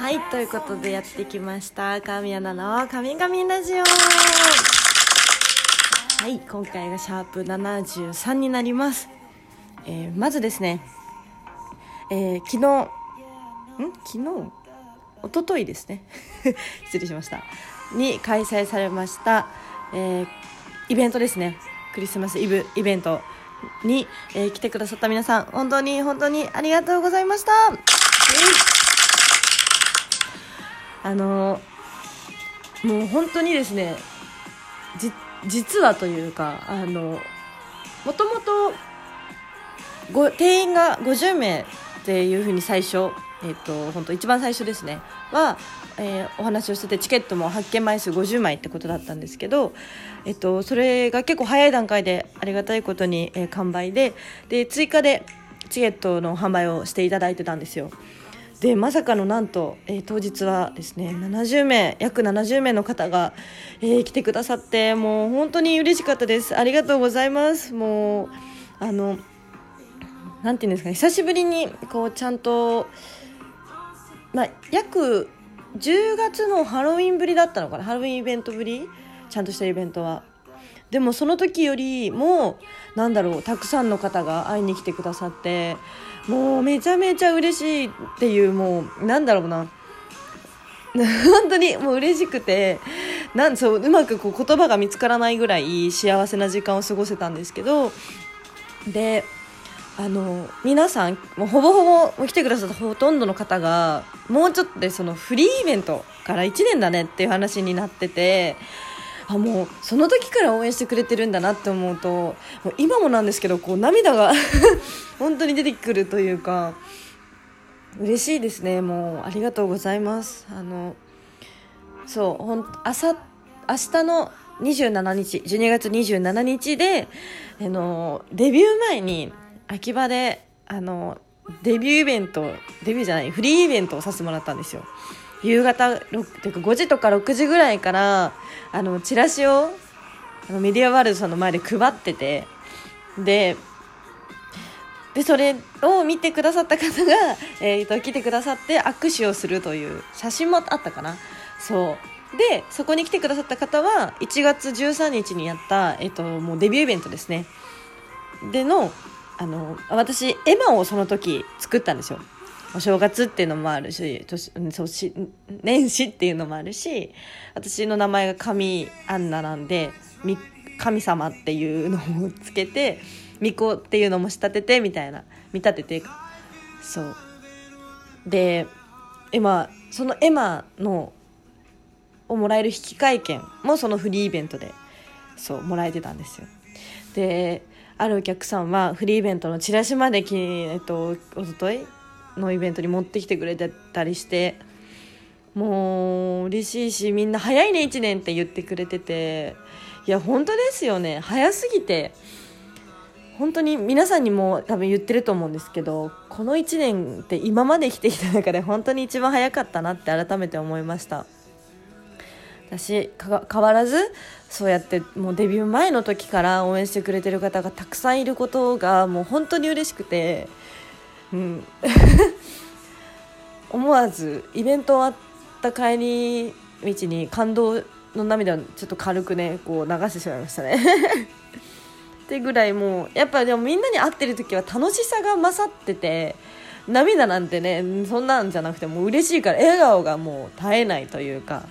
はいということでやってきました。神アナの「神々ラジオ」はい今回がシャープ73になります、えーまずですね、えー昨日ん？昨日？一昨日ですね。失礼しました。に開催されました、えーイベントですね。クリスマスイブイベントに、えー来てくださった皆さん本当に本当にありがとうございました、あのもう本当にですね実はというかあのもともとご定員が50名っていうふうに最初、えっと本当一番最初ですねは、えーお話をしててチケットも発券枚数50枚ってことだったんですけど、えっとそれが結構早い段階でありがたいことに、えー完売でで追加でチケットの販売をしていただいてたんですよ。でまさかのなんと、えー当日はですね70名約70名の方が、えー来てくださってもう本当に嬉しかったです。ありがとうございます。もうあのなんていうんですかね久しぶりにこうちゃんとまあ約10月のハロウィンぶりだったのかなハロウィンイベントぶりちゃんとしたイベントは。でもその時よりもなんだろうたくさんの方が会いに来てくださってもうめちゃめちゃ嬉しいっていうもうなんだろうな。本当にもう嬉しくてなんそううまくこう言葉が見つからないぐらい幸せな時間を過ごせたんですけどであの皆さんもうほぼほぼ来てくださったほとんどの方がもうちょっとでそのフリーイベントから1年だねっていう話になっててあもうその時から応援してくれてるんだなって思うともう今もなんですけどこう涙が 本当に出てくるというか嬉しいですね。もうありがとうございます。あのそうほん朝明日の27日12月27日であのデビュー前に秋葉であのデビューイベントデビューじゃないフリーイベントをさせてもらったんですよ。夕方6てか5時とか6時ぐらいからあのチラシをあのメディアワールドさんの前で配っててででそれを見てくださった方が、えー、と来てくださって握手をするという写真もあったかな。そう。でそこに来てくださった方は1月13日にやった、えー、ともうデビューイベントですね。でのあの私エマをその時作ったんですよ。お正月っていうのもあるし年うんそうし年始っていうのもあるし私の名前が神アンナなんで神様っていうのをつけて巫女っていうのも仕立ててみたいな見立ててそう。でエマそのエマのをもらえる引換券もそのフリーイベントでそうもらえてたんですよ。であるお客さんはフリーイベントのチラシまでき、えっと、おとといのイベントに持ってきてくれてたりしてもう嬉しいしみんな早いね1年って言ってくれてて。いや本当ですよね。早すぎて。本当に皆さんにも多分言ってると思うんですけどこの1年って今まで生きてきた中で本当に一番早かったなって改めて思いました。私変わらずそうやってもうデビュー前の時から応援してくれてる方がたくさんいることがもう本当に嬉しくて、うん、思わずイベント終わった帰り道に感動の涙をちょっと軽くねこう流してしまいましたね。ってぐらいもうやっぱでもみんなに会ってる時は楽しさが勝ってて涙なんてねそんなんじゃなくてもう嬉しいから笑顔がもう絶えないというか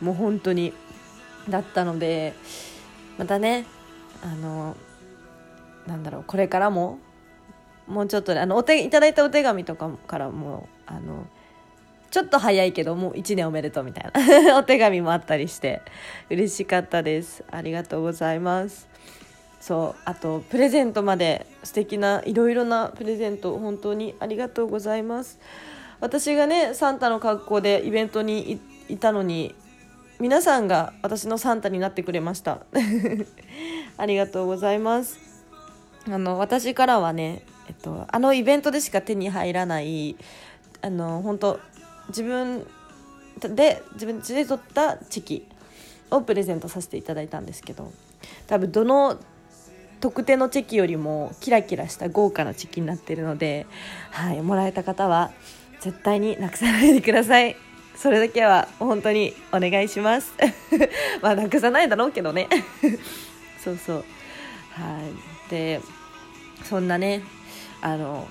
もう本当にだったのでまたねあのなんだろうこれからももうちょっとねあのお手いただいたお手紙とかからもあのちょっと早いけどもう1年おめでとうみたいな。お手紙もあったりして嬉しかったです。ありがとうございます。そうあとプレゼントまで素敵ないろいろなプレゼント本当にありがとうございます。私がねサンタの格好でイベントにいたのに皆さんが私のサンタになってくれました。ありがとうございます。あの私からはね、と、あのイベントでしか手に入らないあの本当自分で自分で取ったチェキをプレゼントさせていただいたんですけど多分どの特定のチェキよりもキラキラした豪華なチェキになってるので、はい、もらえた方は絶対になくさないでください。それだけは本当にお願いします。まあなくさないだろうけどね。そうそう。はい。でそんなねあの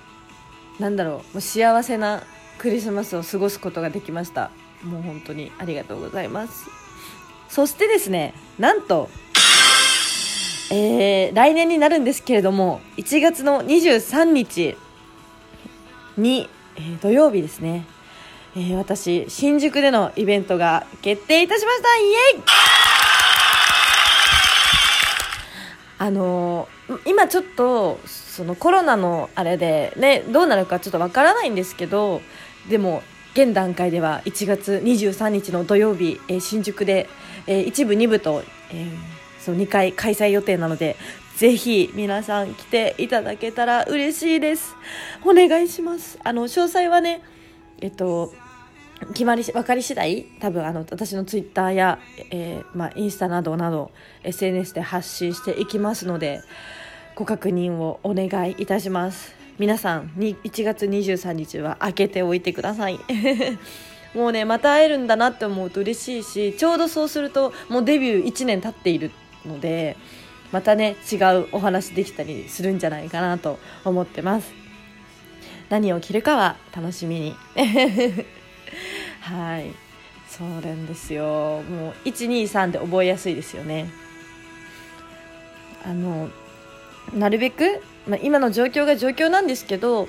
なんだろうもう幸せなクリスマスを過ごすことができました。もう本当にありがとうございます。そしてですねなんとえー、来年になるんですけれども1月の23日に、えー、土曜日ですね、えー、私新宿でのイベントが決定いたしました。イエイ！あのー、今ちょっとそのコロナのあれでねどうなるかちょっとわからないんですけどでも現段階では1月23日の土曜日、えー、新宿で、えー、1部2部と、えー、その2回開催予定なのでぜひ皆さん来ていただけたら嬉しいです。お願いします。あの詳細はねえっと決まり分かり次第多分あの私のツイッターや、えー、まあ、インスタなどなど SNS で発信していきますのでご確認をお願いいたします。皆さんに1月23日は開けておいてください。もうねまた会えるんだなって思うと嬉しいしちょうどそうするともうデビュー1年経っているのでまたね違うお話できたりするんじゃないかなと思ってます。何を着るかは楽しみに。はい。そうなんですよ。もう123で覚えやすいですよね。あのなるべく、まあ、今の状況が状況なんですけど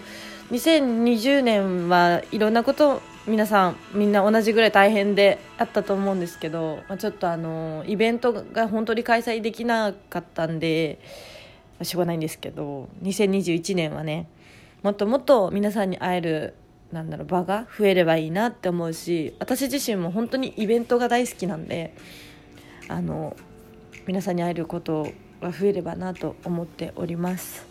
2020年はいろんなこと皆さんみんな同じぐらい大変であったと思うんですけど、まあ、ちょっとあのイベントが本当に開催できなかったんで、まあ、しょうがないんですけど2021年はねもっともっと皆さんに会えるなんだろう場が増えればいいなって思うし私自身も本当にイベントが大好きなんであの皆さんに会えることが増えればなと思っております。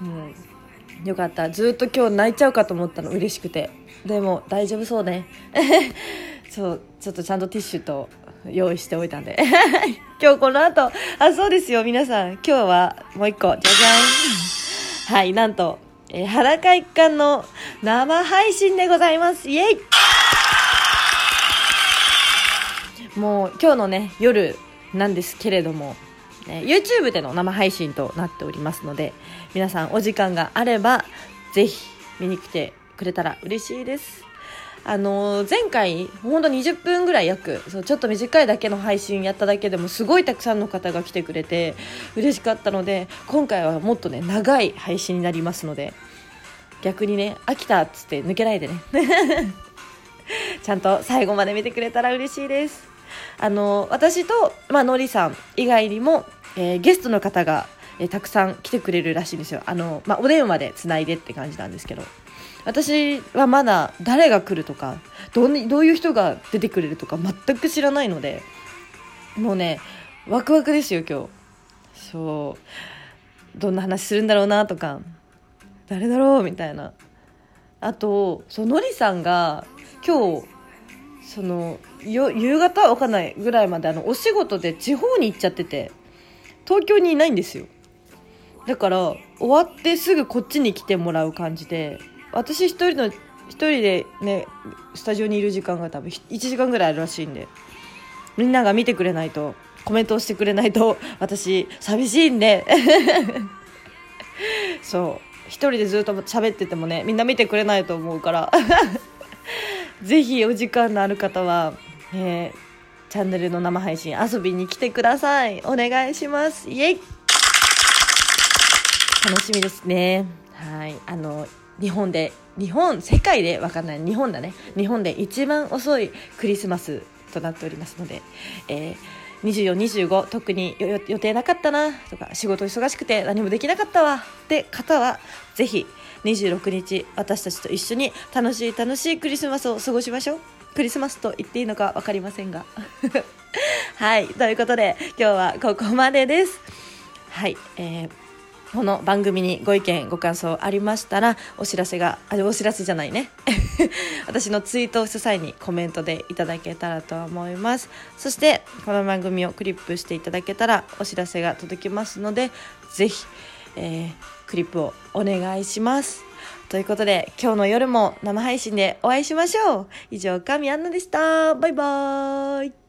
もうよかった。ずっと今日泣いちゃうかと思ったの。嬉しくて。でも大丈夫そうね。そうちょっとちゃんとティッシュと用意しておいたんで。今日この後。あそうですよ。皆さん今日はもう一個。じゃじゃん。はいなんとえー、裸一貫の生配信でございます。イエイ。もう今日のね、夜なんですけれども、ね、YouTube での生配信となっておりますので、皆さんお時間があれば、ぜひ見に来てくれたら嬉しいです。あの、前回、ほんと20分ぐらい約、そう、ちょっと短いだけの配信やっただけでも、すごいたくさんの方が来てくれて、嬉しかったので、今回はもっとね、長い配信になりますので、逆にね、飽きたっつって抜けないでね。ちゃんと最後まで見てくれたら嬉しいです。あの、私と、まあ、のりさん以外にも、えー、ゲストの方が、えー、たくさん来てくれるらしいんですよ。あの、まあ、お電話でつないでって感じなんですけど。私はまだ誰が来るとかどういう人が出てくれるとか全く知らないのでもうねワクワクですよ今日そうどんな話するんだろうなとか誰だろうみたいなあとそのりさんが今日その夕方わかんないぐらいまであのお仕事で地方に行っちゃってて東京にいないんですよ。だから終わってすぐこっちに来てもらう感じで私一人の一人でねスタジオにいる時間が多分1時間ぐらいあるらしいんでみんなが見てくれないとコメントをしてくれないと私寂しいんで。そう。一人でずっと喋っててもねみんな見てくれないと思うから。ぜひお時間のある方は、えー、チャンネルの生配信遊びに来てください。お願いします。イエイ。楽しみですね。はい。あの日本で日本世界で分かんない。日本だね。日本で一番遅いクリスマスとなっておりますので、えー2425特に予定なかったな。とか仕事忙しくて何もできなかったわ。って方はぜひ26日私たちと一緒に楽しい楽しいクリスマスを過ごしましょう。クリスマスと言っていいのか分かりませんが。はい。ということで今日はここまでです。はい。えーこの番組にご意見ご感想ありましたらお知らせがあお知らせじゃないね。私のツイートをした際にコメントでいただけたらと思います。そしてこの番組をクリップしていただけたらお知らせが届きますのでぜひ、えー、クリップをお願いします。ということで、今日の夜も生配信でお会いしましょう。以上、神アンナでした。バイバーイ。